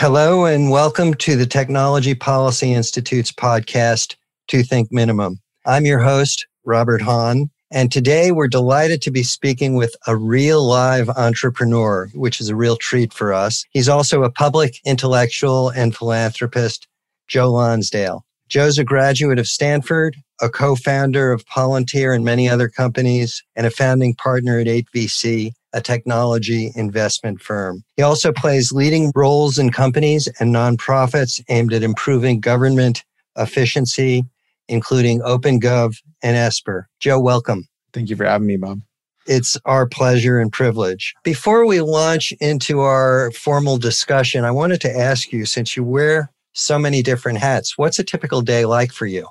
Hello, and welcome to the Technology Policy Institute's podcast, Two Think Minimum. I'm your host, Robert Hahn, and today we're delighted to be speaking with a real live entrepreneur, which is a real treat for us. He's also a public intellectual and philanthropist, Joe Lonsdale. Joe's a graduate of Stanford, a co-founder of Palantir and many other companies, and a founding partner at 8VC, a technology investment firm. He also plays leading roles in companies and nonprofits aimed at improving government efficiency, including OpenGov and Esper. Joe, welcome. Thank you for having me, Bob. It's our pleasure and privilege. Before we launch into our formal discussion, I wanted to ask you since you wear so many different hats. What's a typical day like for you?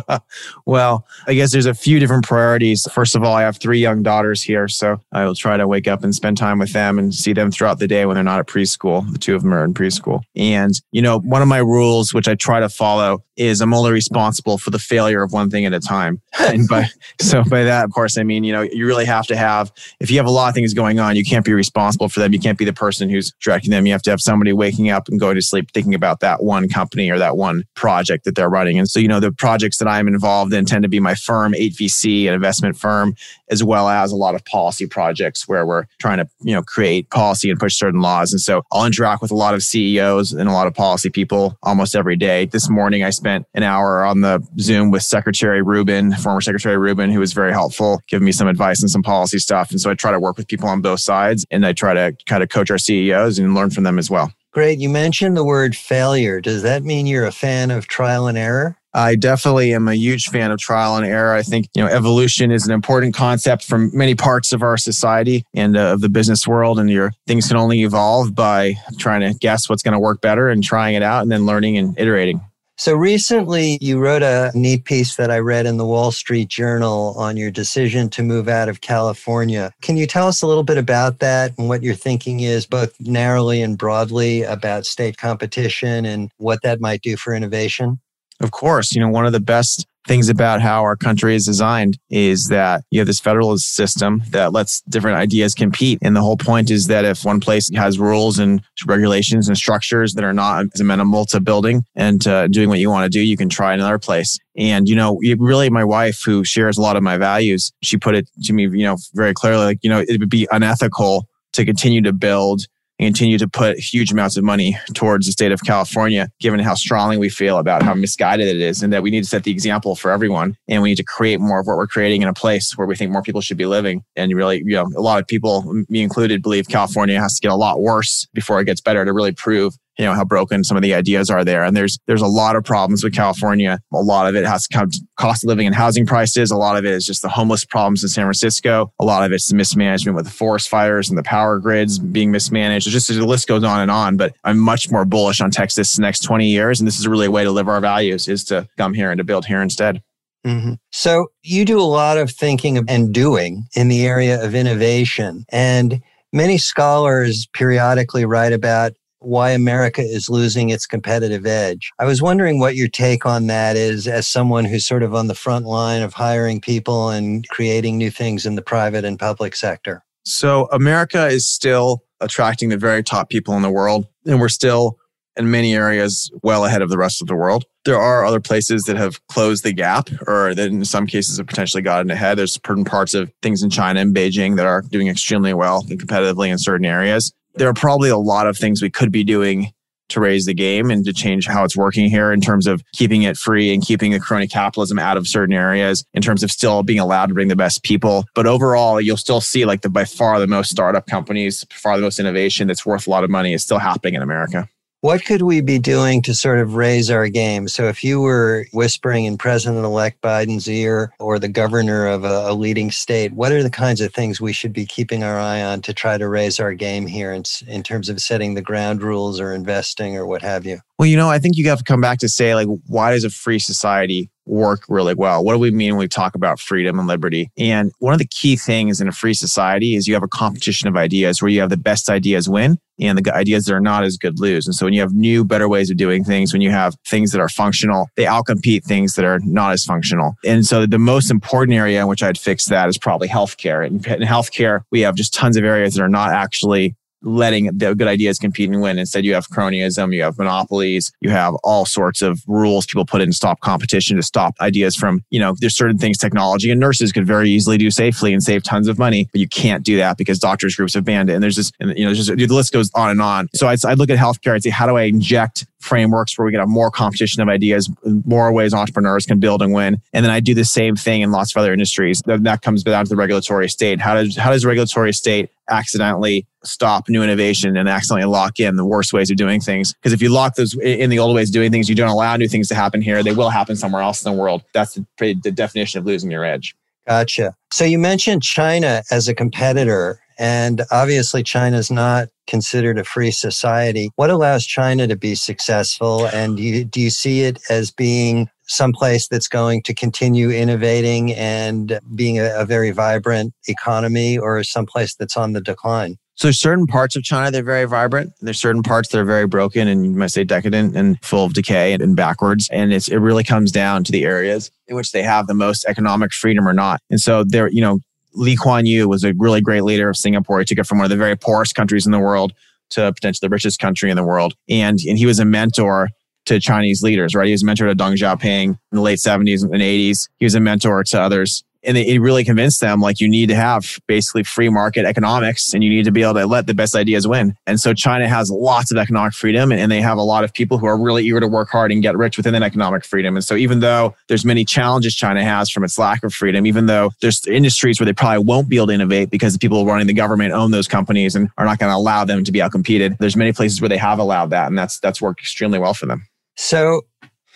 well, I guess there's a few different priorities. First of all, I have three young daughters here, so I will try to wake up and spend time with them and see them throughout the day when they're not at preschool. The two of them are in preschool. And, you know, one of my rules, which I try to follow, is I'm only responsible for the failure of one thing at a time. and by so by that, of course, I mean, you know, you really have to have if you have a lot of things going on, you can't be responsible for them. You can't be the person who's directing them. You have to have somebody waking up and going to sleep thinking about that one company or that one project that they're running. And so, you know, the projects that I'm involved in tend to be my firm, 8VC, an investment firm, as well as a lot of policy projects where we're trying to, you know, create policy and push certain laws. And so I'll interact with a lot of CEOs and a lot of policy people almost every day. This morning I spent an hour on the Zoom with Secretary Rubin, former Secretary Rubin, who was very helpful, giving me some advice and some policy stuff. And so I try to work with people on both sides and I try to kind of coach our CEOs and learn from them as well. Great. You mentioned the word failure. Does that mean you're a fan of trial and error? I definitely am a huge fan of trial and error. I think, you know, evolution is an important concept from many parts of our society and uh, of the business world. And your things can only evolve by trying to guess what's going to work better and trying it out and then learning and iterating. So recently, you wrote a neat piece that I read in the Wall Street Journal on your decision to move out of California. Can you tell us a little bit about that and what your thinking is, both narrowly and broadly, about state competition and what that might do for innovation? Of course, you know, one of the best things about how our country is designed is that you have this federalist system that lets different ideas compete. And the whole point is that if one place has rules and regulations and structures that are not as amenable to building and uh, doing what you want to do, you can try another place. And, you know, really my wife, who shares a lot of my values, she put it to me, you know, very clearly, like, you know, it would be unethical to continue to build continue to put huge amounts of money towards the state of California, given how strongly we feel about how misguided it is, and that we need to set the example for everyone. And we need to create more of what we're creating in a place where we think more people should be living. And really, you know, a lot of people, me included, believe California has to get a lot worse before it gets better to really prove you know how broken some of the ideas are there. And there's there's a lot of problems with california. A lot of it has to come to cost of living and housing prices. A lot of it is just the homeless problems in san francisco. A lot of it's the mismanagement with the forest fires and the power grids being mismanaged. It's just the list goes on and on but i'm much more bullish on texas the next 20 years. And this is really a way to live our values is to come here and to build here instead. Mm-hmm. So you do a lot of thinking and doing in the area of innovation. And many scholars periodically write about why America is losing its competitive edge. I was wondering what your take on that is as someone who's sort of on the front line of hiring people and creating new things in the private and public sector. So, America is still attracting the very top people in the world, and we're still in many areas well ahead of the rest of the world. There are other places that have closed the gap or that in some cases have potentially gotten ahead. There's certain parts of things in China and Beijing that are doing extremely well and competitively in certain areas there are probably a lot of things we could be doing to raise the game and to change how it's working here in terms of keeping it free and keeping the crony capitalism out of certain areas in terms of still being allowed to bring the best people. But overall, you'll still see like the by far the most startup companies, far the most innovation that's worth a lot of money is still happening in America. What could we be doing to sort of raise our game? So, if you were whispering in President elect Biden's ear or the governor of a, a, leading state, what are the kinds of things we should be keeping our eye on to try to raise our game here in, in terms of setting the ground rules or investing or what have you? Well, you know, I think you have to come back to say, like, why does a free society work really well. What do we mean when we talk about freedom and liberty? And one of the key things in a free society is you have a competition of ideas where you have the best ideas win and the ideas that are not as good lose. And so when you have new, better ways of doing things, when you have things that are functional, they outcompete things that are not as functional. And so the most important area in which I'd fix that is probably healthcare. In, in healthcare, we have just tons of areas that are not actually letting the good ideas compete and win. Instead, you have cronyism, you have monopolies, you have all sorts of rules people put in to stop competition, to stop ideas from, you know, there's certain things technology and nurses could very easily do safely and save tons of money, but you can't do that because doctors groups have banned it. And there's just, you know, just the list goes on and on. So I'd, I'd look at healthcare and say, how do I inject frameworks where we can have more competition of ideas, more ways entrepreneurs can build and win. And then I do the same thing in lots of other industries. That comes down to the regulatory state. How does how does regulatory state accidentally stop new innovation and accidentally lock in the worst ways of doing things? Because if you lock those in the old ways of doing things, you don't allow new things to happen here. They will happen somewhere else in the world. That's the, the definition of losing your edge. Gotcha. So you mentioned China as a competitor. And obviously, China is not considered a free society. What allows China to be successful? And do you, do you see it as being someplace that's going to continue innovating and being a, a very vibrant economy, or someplace that's on the decline? So certain parts of China they're very vibrant. There's certain parts that are very broken and you might say decadent and full of decay and backwards. And it's, it really comes down to the areas in which they have the most economic freedom or not. And so there, you know, Lee Kuan Yew was a really great leader of Singapore. He took it from one of the very poorest countries in the world to potentially the richest country in the world. And, and he was a mentor to Chinese leaders, right? He was a mentor to Deng Xiaoping in the late 70s and 80s. He was a mentor to others and it really convinced them like you need to have basically free market economics and you need to be able to let the best ideas win. And so China has lots of economic freedom and, and, they have a lot of people who are really eager to work hard and get rich within that economic freedom. And so even though there's many challenges China has from its lack of freedom, even though there's industries where they probably won't be able to innovate because the people running the government own those companies and are not going to allow them to be outcompeted. There's many places where they have allowed that and that's that's worked extremely well for them. So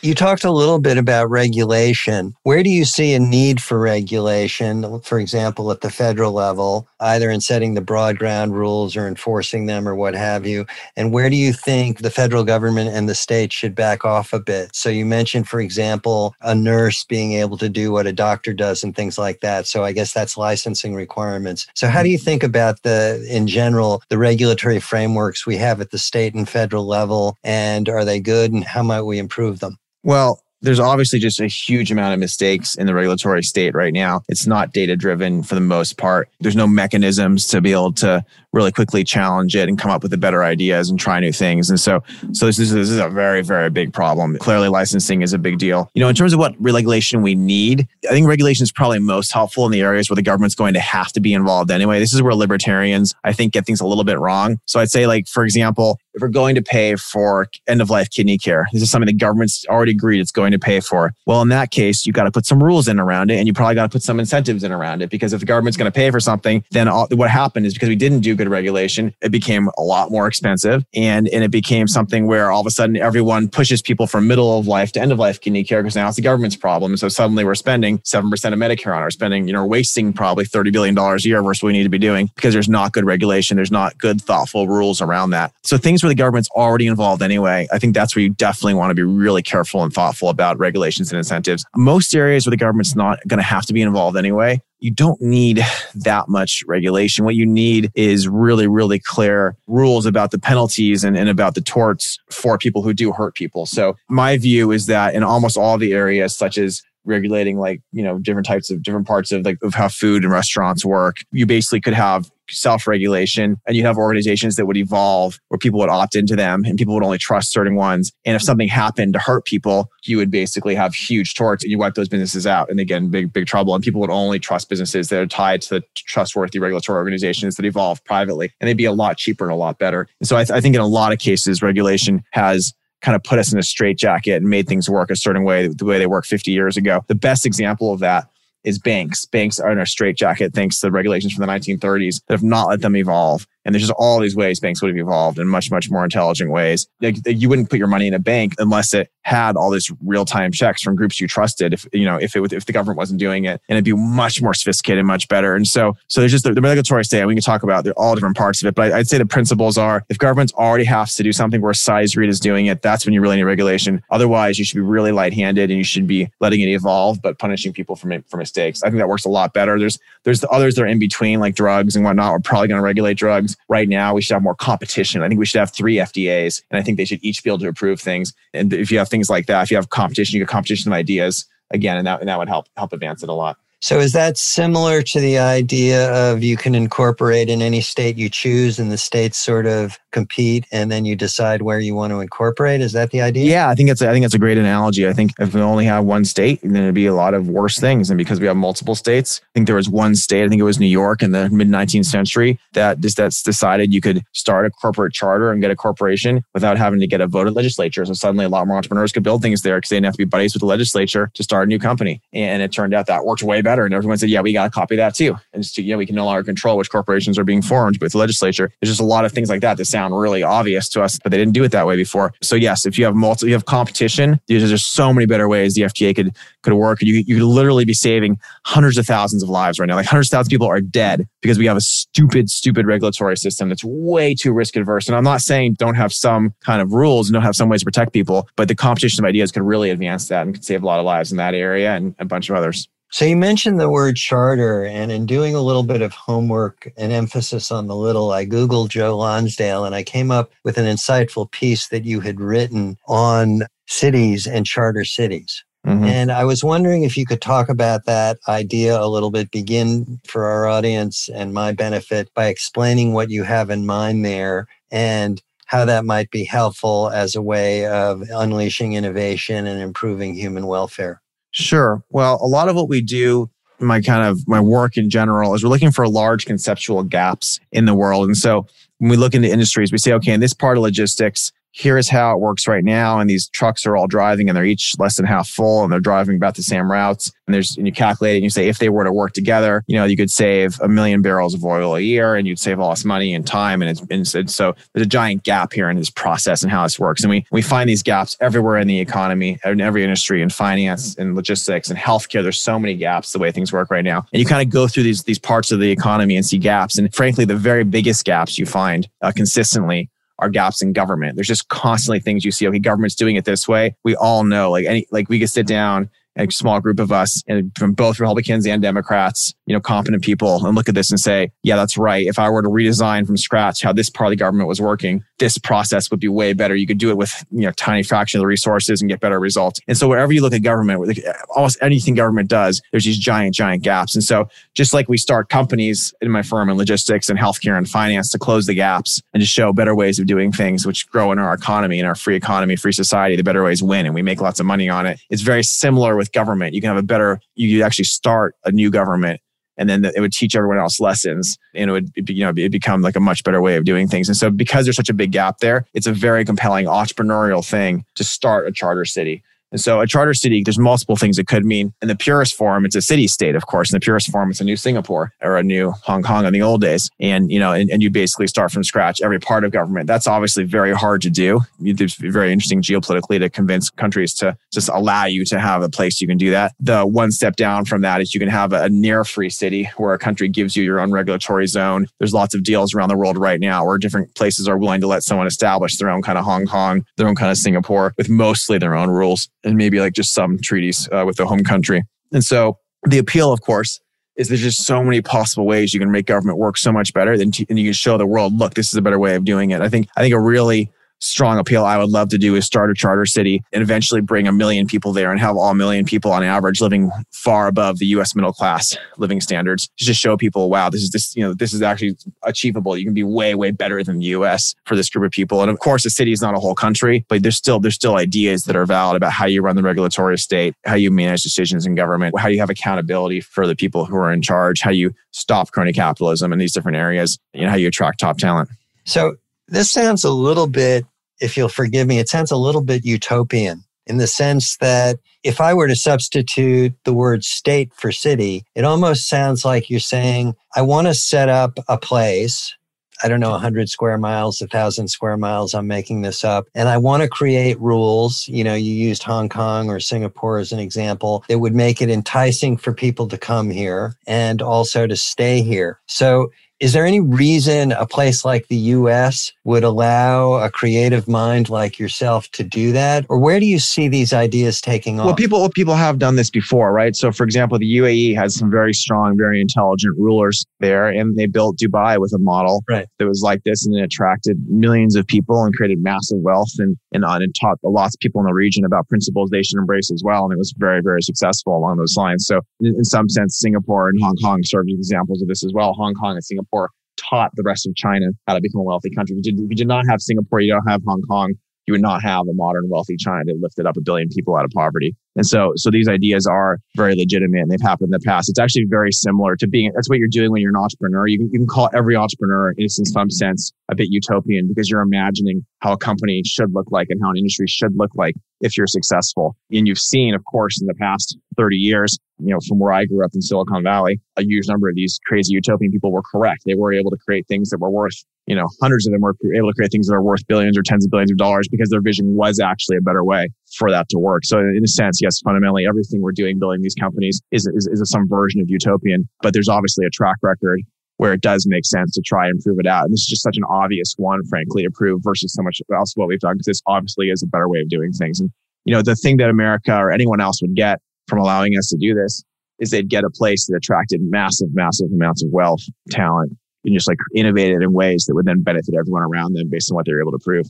you talked a little bit about regulation. Where do you see a need for regulation, for example, at the federal level, either in setting the broad ground rules or enforcing them or what have you? And where do you think the federal government and the state should back off a bit? So you mentioned, for example, a nurse being able to do what a doctor does and things like that. So I guess that's licensing requirements. So how do you think about the, in general, the regulatory frameworks we have at the state and federal level? And are they good and how might we improve them? Well, there's obviously just a huge amount of mistakes in the regulatory state right now. It's not data driven for the most part. There's no mechanisms to be able to really quickly challenge it and come up with the better ideas and try new things. And so, so this is, this is a very, very big problem. Clearly, licensing is a big deal. You know, in terms of what regulation we need, I think regulation is probably most helpful in the areas where the government's going to have to be involved anyway. This is where libertarians, I think, get things a little bit wrong. So I'd say, like, for example, if we're going to pay for end of life kidney care, this is something the government's already agreed it's going to pay for. Well, in that case, you've got to put some rules in around it and you probably got to put some incentives in around it because if the government's going to pay for something, then all, what happened is because we didn't do good regulation, it became a lot more expensive and, and it became something where all of a sudden everyone pushes people from middle of life to end of life kidney care because now it's the government's problem. So suddenly we're spending 7% of Medicare on it. We're spending, you know, wasting probably $30 billion a year versus what we need to be doing because there's not good regulation. There's not good, thoughtful rules around that. So things where the government's already involved anyway, I think that's where you definitely want to be really careful and thoughtful about regulations and incentives. Most areas where the government's not going to have to be involved anyway, you don't need that much regulation. What you need is really, really clear rules about the penalties and, and about the torts for people who do hurt people. So my view is that in almost all the areas, such as regulating like you know different types of different parts of like of how food and restaurants work. You basically could have self-regulation and you have organizations that would evolve where people would opt into them and people would only trust certain ones. And if something happened to hurt people you would basically have huge torts and you wipe those businesses out and again big big trouble. And people would only trust businesses that are tied to trustworthy regulatory organizations that evolve privately. And they'd be a lot cheaper and a lot better. And so I, th- I think in a lot of cases regulation has kind of put us in a straitjacket and made things work a certain way, the way they worked 50 years ago. The best example of that is banks. Banks are in a straitjacket thanks to the regulations from the 1930s that have not let them evolve. And there's just all these ways banks would have evolved in much, much more intelligent ways. Like you wouldn't put your money in a bank unless it had all this real time checks from groups you trusted. If you know, if it if the government wasn't doing it, and it'd be much more sophisticated, much better. And so, so there's just the, the regulatory state. We can talk about all different parts of it, but I, would say the principles are: if governments already has to do something where size read is doing it, that's when you really need regulation. Otherwise, you should be really light handed and you should be letting it evolve, but punishing people for for mistakes. I think that works a lot better. There's there's the others that are in between, like drugs and whatnot. We're probably going to regulate drugs right now. We should have more competition. I think we should have three FDAs, and I think they should each be able to approve things. And if you have things like that, if you have competition, you get competition of ideas again, and that and that would help help advance it a lot. So is that similar to the idea of you can incorporate in any state you choose and the states sort of compete and then you decide where you want to incorporate? Is that the idea? Yeah, I think it's I think it's a great analogy. I think if we only have one state, then it'd be a lot of worse things. And because we have multiple states, I think there was one state, I think it was New York in the mid 19th century that just that's decided you could start a corporate charter and get a corporation without having to get a voted legislature. So suddenly a lot more entrepreneurs could build things there because they didn't have to be buddies with the legislature to start a new company. And it turned out that worked way better. And everyone said, yeah, we got to copy that too. And it's, you know, we can no longer control which corporations are being formed with the legislature. There's just a lot of things like that that sound really obvious to us, but they didn't do it that way before. So yes, if you have multiple, you have competition, there's just so many better ways the FDA could could work. You you could literally be saving hundreds of thousands of lives right now. Like hundreds of thousands of people are dead because we have a stupid, stupid regulatory system that's way too risk adverse. And I'm not saying don't have some kind of rules and don't have some ways to protect people, but the competition of ideas could really advance that and could save a lot of lives in that area and a bunch of others. So you mentioned the word charter, and in doing a little bit of homework and emphasis on the little, I Googled Joe Lonsdale and I came up with an insightful piece that you had written on cities and charter cities. Mm-hmm. And I was wondering if you could talk about that idea a little bit, begin for our audience and my benefit by explaining what you have in mind there and how that might be helpful as a way of unleashing innovation and improving human welfare. Sure. Well, a lot of what we do, my kind of my work in general, is we're looking for large conceptual gaps in the world. And so when we look into industries, we say, okay, in this part of logistics, here's how it works right now. And these trucks are all driving and they're each less than half full and they're driving about the same routes. And there's, and you calculate it and you say, if they were to work together, you know, you could save a million barrels of oil a year and you'd save all this money and time. And it's, and so there's a giant gap here in this process and how this works. And we, we find these gaps everywhere in the economy, in every industry, in finance and logistics and healthcare. There's so many gaps the way things work right now. And you kind of go through these, these parts of the economy and see gaps. And frankly, the very biggest gaps you find uh, consistently are gaps in government. There's just constantly things you see. Okay, government's doing it this way. We all know, like any, like we could sit down a small group of us and from both Republicans and Democrats, you know, competent people and look at this and say, yeah, that's right. If I were to redesign from scratch how this part of the government was working, this process would be way better. You could do it with, you know, tiny fraction of the resources and get better results. And so wherever you look at government, almost anything government does, there's these giant, giant gaps. And so just like we start companies in my firm in logistics and healthcare and finance to close the gaps and to show better ways of doing things, which grow in our economy and our free economy, free society, the better ways win and we make lots of money on it. It's very similar with government. You can have a better, you actually start a new government and then it would teach everyone else lessons and it would you know it become like a much better way of doing things and so because there's such a big gap there it's a very compelling entrepreneurial thing to start a charter city and so a charter city, there's multiple things it could mean. In the purest form, it's a city state, of course. In the purest form, it's a new Singapore or a new Hong Kong in the old days. And, you know, and, and you basically start from scratch every part of government. That's obviously very hard to do. It's very interesting geopolitically to convince countries to just allow you to have a place you can do that. The one step down from that is you can have a near free city where a country gives you your own regulatory zone. There's lots of deals around the world right now where different places are willing to let someone establish their own kind of Hong Kong, their own kind of Singapore with mostly their own rules and maybe like just some treaties uh, with the home country. And so the appeal, of course, is there's just so many possible ways you can make government work so much better and you can show the world, look, this is a better way of doing it. I think I think a really strong appeal I would love to do is start a charter city and eventually bring a million people there and have all million people on average living far above the US middle class living standards to just show people, wow, this is this, you know, this is actually achievable. You can be way, way better than the US for this group of people. And of course, a city is not a whole country, but there's still there's still ideas that are valid about how you run the regulatory state, how you manage decisions in government, how you have accountability for the people who are in charge, how you stop crony capitalism in these different areas, you know, how you attract top talent. So this sounds a little bit, if you'll forgive me, it sounds a little bit utopian in the sense that if I were to substitute the word state for city, it almost sounds like you're saying, I want to set up a place. I don't know, 100 square miles, 1,000 square miles. I'm making this up. And I want to create rules. You know, you used Hong Kong or Singapore as an example that would make it enticing for people to come here and also to stay here. So is there any reason a place like the US would allow a creative mind like yourself to do that? Or where do you see these ideas taking off? Well, people people have done this before, right? So for example, the UAE has some very strong, very intelligent rulers there and they built Dubai with a model right. that was like this and it attracted millions of people and created massive wealth and, and, uh, and taught lots of people in the region about principles they should embrace as well. And it was very, very successful along those lines. So in, in some sense, Singapore and Hong Kong served as examples of this as well. Hong Kong and Singapore taught the rest of China how to become a wealthy country. If you did, if you did not have Singapore, you don't have Hong Kong, you would not have a modern wealthy China that lifted up a billion people out of poverty. And so, so these ideas are very legitimate and they've happened in the past. It's actually very similar to being, that's what you're doing when you're an entrepreneur. You can, you can call every entrepreneur in some sense a bit utopian because you're imagining how a company should look like and how an industry should look like if you're successful. And you've seen, of course, in the past 30 years, you know, from where I grew up in Silicon Valley, a huge number of these crazy utopian people were correct. They were able to create things that were worth, you know, hundreds of them were able to create things that are worth billions or tens of billions of dollars because their vision was actually a better way for that to work. So in a sense, yes, fundamentally everything we're doing building these companies is, is, is some version of utopian, but there's obviously a track record where it does make sense to try and prove it out. And this is just such an obvious one, frankly, to prove versus so much else what we've done, because this obviously is a better way of doing things. And, you know, the thing that America or anyone else would get from allowing us to do this is they'd get a place that attracted massive, massive amounts of wealth, talent, and just like innovated in ways that would then benefit everyone around them based on what they're able to prove.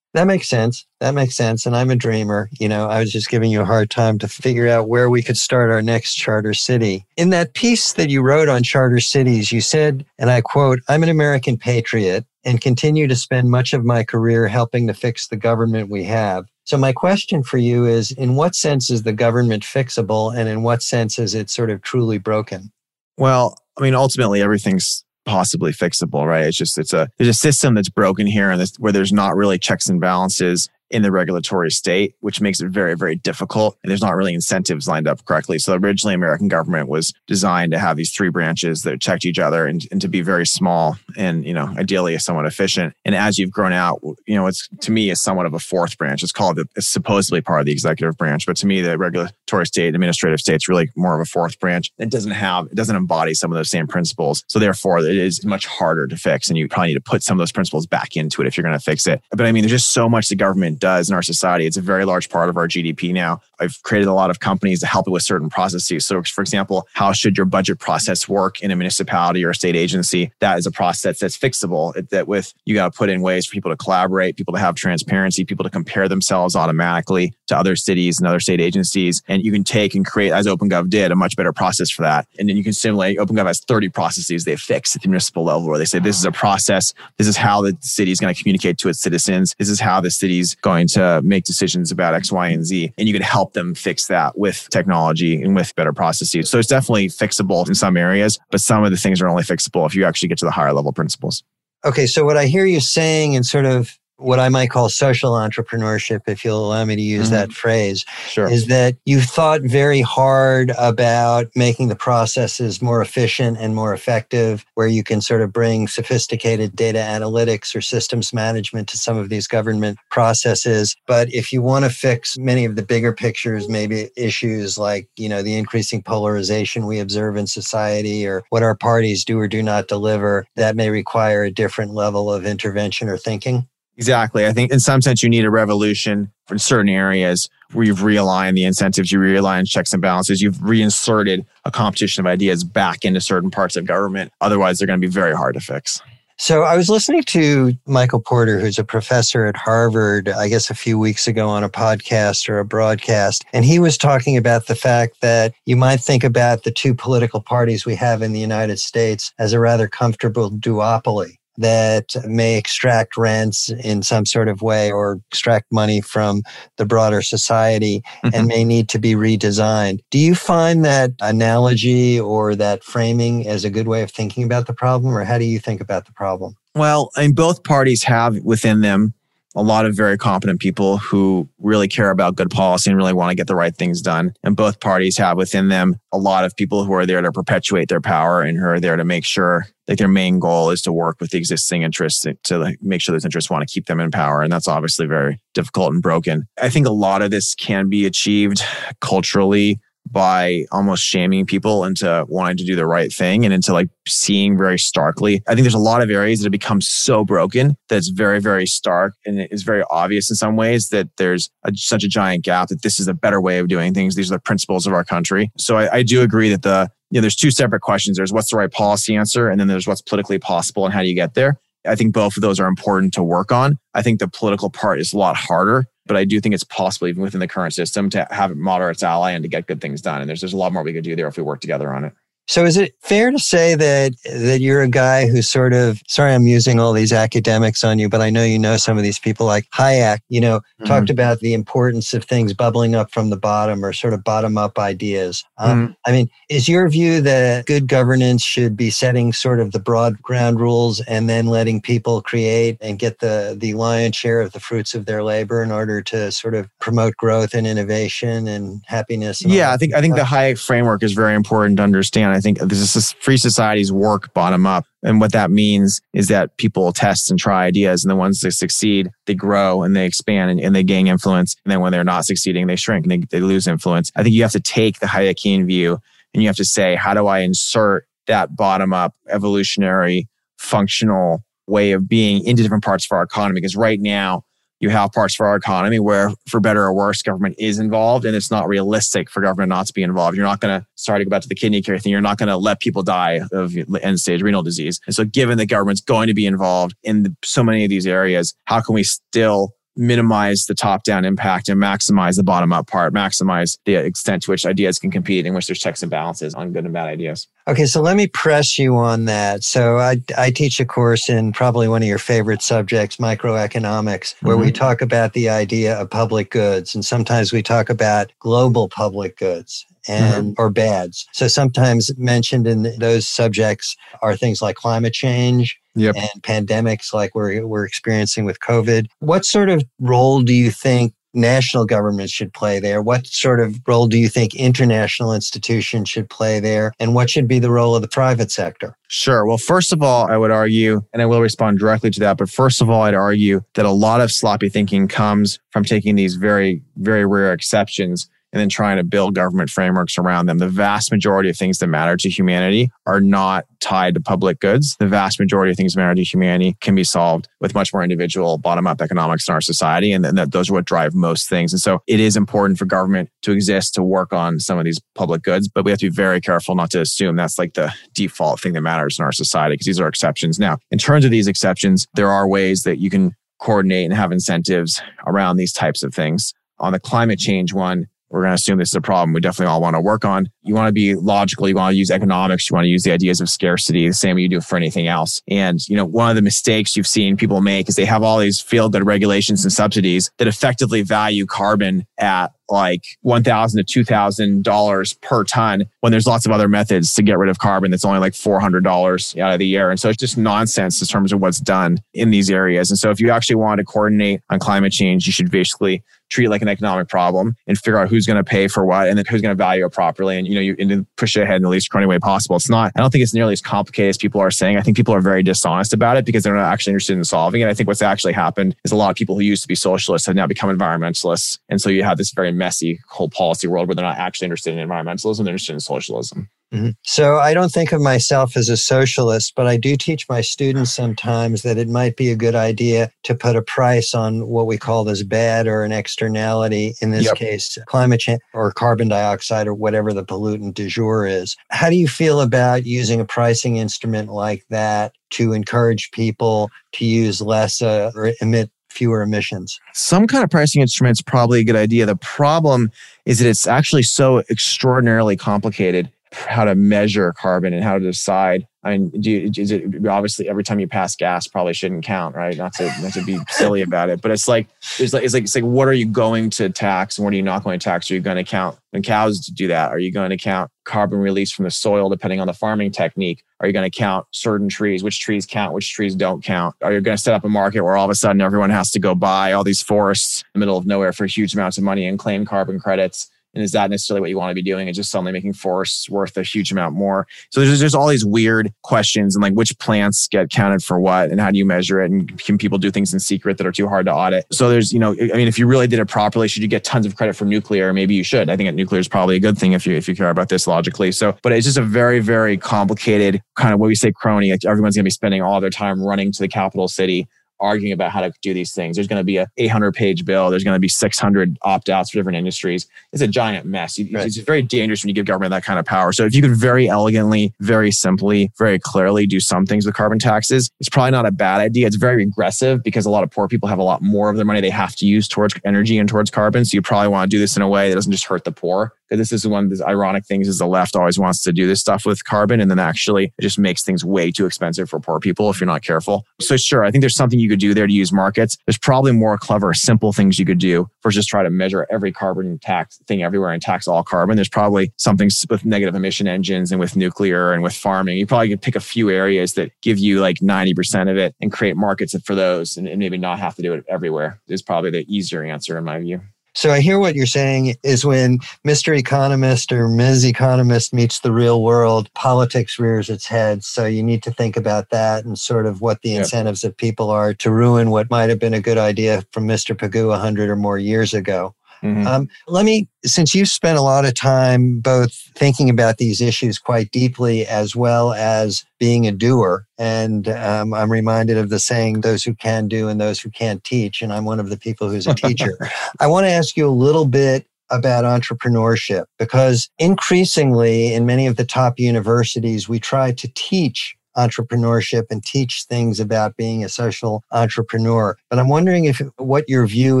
That makes sense. That makes sense. And I'm a dreamer. You know, I was just giving you a hard time to figure out where we could start our next charter city. In that piece that you wrote on charter cities, you said, and I quote, I'm an American patriot and continue to spend much of my career helping to fix the government we have. So, my question for you is in what sense is the government fixable and in what sense is it sort of truly broken? Well, I mean, ultimately, everything's possibly fixable, right? It's just, it's a, there's a system that's broken here and this, where there's not really checks and balances in the regulatory state, which makes it very, very difficult. And there's not really incentives lined up correctly. So originally, American government was designed to have these three branches that checked each other and, and to be very small and, you know, ideally somewhat efficient. And as you've grown out, you know, it's to me is somewhat of a fourth branch. It's called it's supposedly part of the executive branch, but to me, the regulatory state, administrative state is really more of a fourth branch. It doesn't have, it doesn't embody some of those same principles. So therefore, it is much harder to fix. And you probably need to put some of those principles back into it if you're going to fix it. But I mean, there's just so much the government does in our society. It's a very large part of our GDP now. I've created a lot of companies to help it with certain processes. So, for example, how should your budget process work in a municipality or a state agency? That is a process that's fixable. That with you got to put in ways for people to collaborate, people to have transparency, people to compare themselves automatically to other cities and other state agencies. And you can take and create, as OpenGov did, a much better process for that. And then you can simulate. OpenGov has 30 processes they fix at the municipal level where they say this is a process. This is how the city is going to communicate to its citizens. This is how the city's going to make decisions about X, Y, and Z. And you can help them fix that with technology and with better processes. So it's definitely fixable in some areas, but some of the things are only fixable if you actually get to the higher level principles. Okay. So what I hear you saying and sort of what I might call social entrepreneurship, if you'll allow me to use mm-hmm. that phrase, sure. is that you've thought very hard about making the processes more efficient and more effective, where you can sort of bring sophisticated data analytics or systems management to some of these government processes. But if you want to fix many of the bigger pictures, maybe issues like, you know, the increasing polarization we observe in society or what our parties do or do not deliver, that may require a different level of intervention or thinking. Exactly. I think in some sense you need a revolution in certain areas where you've realigned the incentives, you realigned checks and balances, you've reinserted a competition of ideas back into certain parts of government. Otherwise, they're going to be very hard to fix. So I was listening to Michael Porter, who's a professor at Harvard, I guess a few weeks ago on a podcast or a broadcast. And he was talking about the fact that you might think about the two political parties we have in the United States as a rather comfortable duopoly that may extract rents in some sort of way or extract money from the broader society mm-hmm. and may need to be redesigned. Do you find that analogy or that framing as a good way of thinking about the problem, or how do you think about the problem? Well, I mean, both parties have within them a lot of very competent people who really care about good policy and really want to get the right things done. And both parties have within them a lot of people who are there to perpetuate their power and who are there to make sure that their main goal is to work with the existing interests to make sure those interests want to keep them in power. And that's obviously very difficult and broken. I think a lot of this can be achieved culturally by almost shaming people into wanting to do the right thing and into like seeing very starkly. I think there's a lot of areas that have become so broken that it's very, very stark and it is very obvious in some ways that there's a, such a giant gap that this is a better way of doing things. These are the principles of our country. So I, I do agree that the you know, there's two separate questions. There's what's the right policy answer, and then there's what's politically possible and how do you get there. I think both of those are important to work on. I think the political part is a lot harder, but I do think it's possible even within the current system to have it moderate ally and to get good things done. And there's there's a lot more we could do there if we work together on it. So is it fair to say that that you're a guy who sort of sorry I'm using all these academics on you, but I know you know some of these people like Hayek, you know, mm-hmm. talked about the importance of things bubbling up from the bottom or sort of bottom up ideas. Um, mm-hmm. I mean, is your view that good governance should be setting sort of the broad ground rules and then letting people create and get the the lion's share of the fruits of their labor in order to sort of promote growth and innovation and happiness? And yeah, I think I think the Hayek framework is very important to understand. I think this is free societies work bottom up. And what that means is that people test and try ideas. And the ones that succeed, they grow and they expand and, and they gain influence. And then when they're not succeeding, they shrink and they, they lose influence. I think you have to take the Hayekian view and you have to say, how do I insert that bottom up evolutionary functional way of being into different parts of our economy? Because right now, you have parts of our economy where, for better or worse, government is involved, and it's not realistic for government not to be involved. You're not going to, sorry to go back to the kidney care thing, you're not going to let people die of end stage renal disease. And so, given that government's going to be involved in so many of these areas, how can we still minimize the top down impact and maximize the bottom up part, maximize the extent to which ideas can compete in which there's checks and balances on good and bad ideas. Okay, so let me press you on that. So I, I teach a course in probably one of your favorite subjects, microeconomics, where mm-hmm. we talk about the idea of public goods. And sometimes we talk about global public goods and mm-hmm. or bads. So sometimes mentioned in those subjects are things like climate change, yep. and pandemics like we're, we're experiencing with COVID. What sort of role do you think national governments should play there? What sort of role do you think international institutions should play there? And what should be the role of the private sector? Sure. Well, first of all, I would argue, and I will respond directly to that, but first of all, I'd argue that a lot of sloppy thinking comes from taking these very, very rare exceptions and then trying to build government frameworks around them. The vast majority of things that matter to humanity are not tied to public goods. The vast majority of things that matter to humanity can be solved with much more individual bottom up economics in our society. And that those are what drive most things. And so it is important for government to exist to work on some of these public goods, but we have to be very careful not to assume that's like the default thing that matters in our society because these are exceptions. Now, in terms of these exceptions, there are ways that you can coordinate and have incentives around these types of things. On the climate change one, we're going to assume this is a problem we definitely all want to work on. You want to be logical. You want to use economics. You want to use the ideas of scarcity, the same way you do for anything else. And, you know, one of the mistakes you've seen people make is they have all these field good regulations and subsidies that effectively value carbon at like 1,000 to $2,000 per ton when there's lots of other methods to get rid of carbon that's only like $400 out of the year. And so it's just nonsense in terms of what's done in these areas. And so if you actually want to coordinate on climate change, you should basically treat it like an economic problem and figure out who's going to pay for what and then who's going to value it properly. And you know you and push it ahead in the least crony way possible. It's not i don't think it's nearly as complicated as people are saying. I think people are very dishonest about it because they're not actually interested in solving it. I think what's actually happened is a lot of people who used to be socialists have now become environmentalists. And so you have this very messy whole policy world where they're not actually interested in environmentalism they're interested in socialism Mm-hmm. So I don't think of myself as a socialist, but I do teach my students sometimes that it might be a good idea to put a price on what we call this bad or an externality, in this yep. case, climate change or carbon dioxide or whatever the pollutant du jour is. How do you feel about using a pricing instrument like that to encourage people to use less uh, or emit fewer emissions? Some kind of pricing instrument is probably a good idea. The problem is that it's actually so extraordinarily complicated how to measure carbon and how to decide. I mean, do you, is it obviously every time you pass gas probably shouldn't count, right? Not to not to be silly about it, but it's like it's like it's like it's like what are you going to tax and what are you not going to tax? Are you going to count when cows do that? Are you going to count carbon release from the soil depending on the farming technique? Are you going to count certain trees? Which trees count? Which trees don't count? Are you going to set up a market where all of a sudden everyone has to go buy all these forests in the middle of nowhere for huge amounts of money and claim carbon credits? And is that necessarily what you want to be doing? And just suddenly making forests worth a huge amount more. So there's just all these weird questions and like which plants get counted for what and how do you measure it? And can people do things in secret that are too hard to audit? So there's, you know, I mean, if you really did it properly, should you get tons of credit for nuclear? Maybe you should. I think nuclear is probably a good thing if you if you care about this logically. So, but it's just a very, very complicated kind of what we say crony. Like everyone's gonna be spending all their time running to the capital city arguing about how to do these things. There's going to be a 800 page bill. There's going to be 600 opt outs for different industries. It's a giant mess. Right. It's very dangerous when you give government that kind of power. So if you could very elegantly, very simply, very clearly do some things with carbon taxes, it's probably not a bad idea. It's very aggressive because a lot of poor people have a lot more of their money they have to use towards energy and towards carbon. So you probably want to do this in a way that doesn't just hurt the poor. This is one of the ironic things is the left always wants to do this stuff with carbon. And then actually it just makes things way too expensive for poor people if you're not careful. So sure, I think there's something you could do there to use markets. There's probably more clever, simple things you could do versus just try to measure every carbon tax thing everywhere and tax all carbon. There's probably something with negative emission engines and with nuclear and with farming. You probably could pick a few areas that give you like 90% of it and create markets for those and, and maybe not have to do it everywhere is probably the easier answer in my view. So I hear what you're saying is when Mr. Economist or Ms. Economist meets the real world, politics rears its head. So you need to think about that and sort of what the incentives of people are to ruin what might have been a good idea from Mr. Pigou 100 or more years ago. Mm-hmm. Um, let me, since you've spent a lot of time both thinking about these issues quite deeply as well as being a doer, and um, I'm reminded of the saying, those who can do and those who can't teach. And I'm one of the people who's a teacher. I want to ask you a little bit about entrepreneurship because increasingly in many of the top universities, we try to teach entrepreneurship and teach things about being a social entrepreneur. But I'm wondering if what your view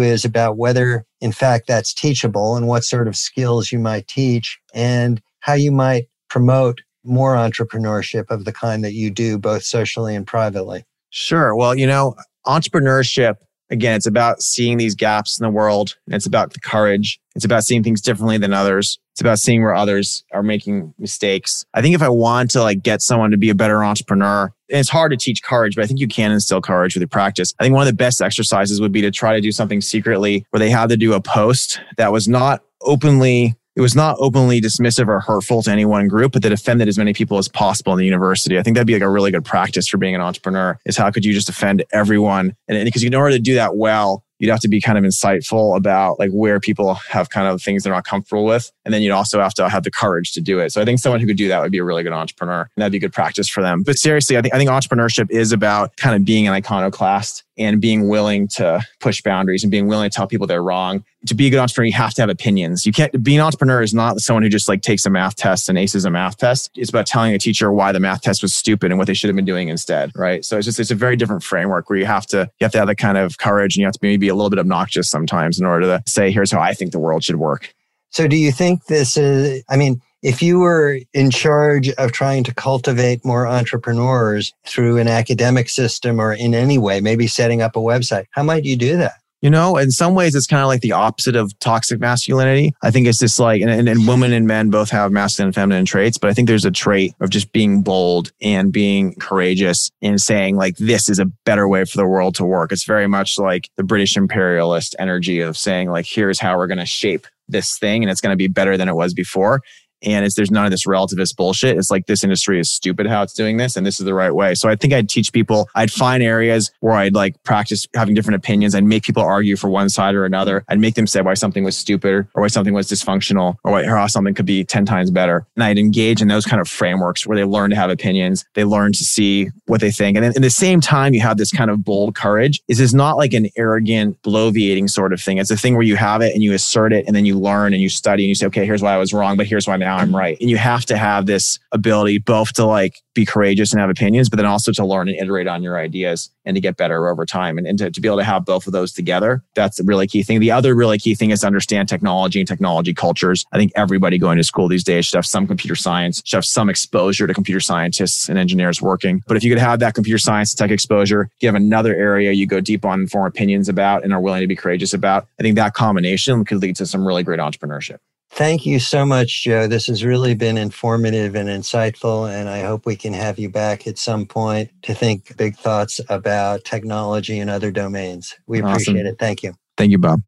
is about whether, in fact, that's teachable and what sort of skills you might teach and how you might promote more entrepreneurship of the kind that you do, both socially and privately. Sure. Well, you know, entrepreneurship again, it's about seeing these gaps in the world. and It's about the courage. It's about seeing things differently than others. It's about seeing where others are making mistakes. I think if I want to like get someone to be a better entrepreneur, and it's hard to teach courage, but I think you can instill courage with your practice. I think one of the best exercises would be to try to do something secretly where they had to do a post that was not openly it was not openly dismissive or hurtful to any one group, but that offended as many people as possible in the university. I think that'd be like a really good practice for being an entrepreneur is how could you just offend everyone? And because in order to do that well, you'd have to be kind of insightful about like where people have kind of things they're not comfortable with. And then you'd also have to have the courage to do it. So I think someone who could do that would be a really good entrepreneur and that'd be good practice for them. But seriously, I think, I think entrepreneurship is about kind of being an iconoclast and being willing to push boundaries and being willing to tell people they're wrong. To be a good entrepreneur, you have to have opinions. You can't be an entrepreneur is not someone who just like takes a math test and aces a math test. It's about telling a teacher why the math test was stupid and what they should have been doing instead. Right. So it's just it's a very different framework where you have to you have to have that kind of courage and you have to maybe be a little bit obnoxious sometimes in order to say, here's how I think the world should work. So do you think this is I mean, if you were in charge of trying to cultivate more entrepreneurs through an academic system or in any way, maybe setting up a website, how might you do that? You know, in some ways, it's kind of like the opposite of toxic masculinity. I think it's just like, and, and, women and men both have masculine and feminine traits, but I think there's a trait of just being bold and being courageous and saying, like, this is a better way for the world to work. It's very much like the British imperialist energy of saying, like, here's how we're going to shape this thing and it's going to be better than it was before and it's there's none of this relativist bullshit. It's like this industry is stupid how it's doing this, and this is the right way. So I think I'd teach people. I'd find areas where I'd like practice having different opinions. I'd make people argue for one side or another. I'd make them say why something was stupid or why something was dysfunctional or why how something could be ten times better. And I'd engage in those kind of frameworks where they learn to have opinions. They learn to see what they think, and then in the same time, you have this kind of bold courage. This is not like an arrogant, bloviating sort of thing. It's a thing where you have it and you assert it, and then you learn and you study and you say, okay, here's why I was wrong, but here's why now I'm right. And you have to have this ability both to like be courageous and have opinions, but then also to learn and iterate on your ideas and to get better over time. And, and to, to be able to have both of those together, that's a really key thing. The other really key thing is to understand technology and technology cultures. I think everybody going to school these days should have some computer science, should have some exposure to computer scientists and engineers working. But if you could have that computer science tech exposure, you have another area you go deep on and form opinions about and are willing to be courageous about, I think that combination could lead to some really great entrepreneurship. Thank you so much, Joe. This has really been informative and insightful, and I hope we can have you back at some point to think big thoughts about technology and other domains. We appreciate awesome. it. Thank you. Thank you, Bob.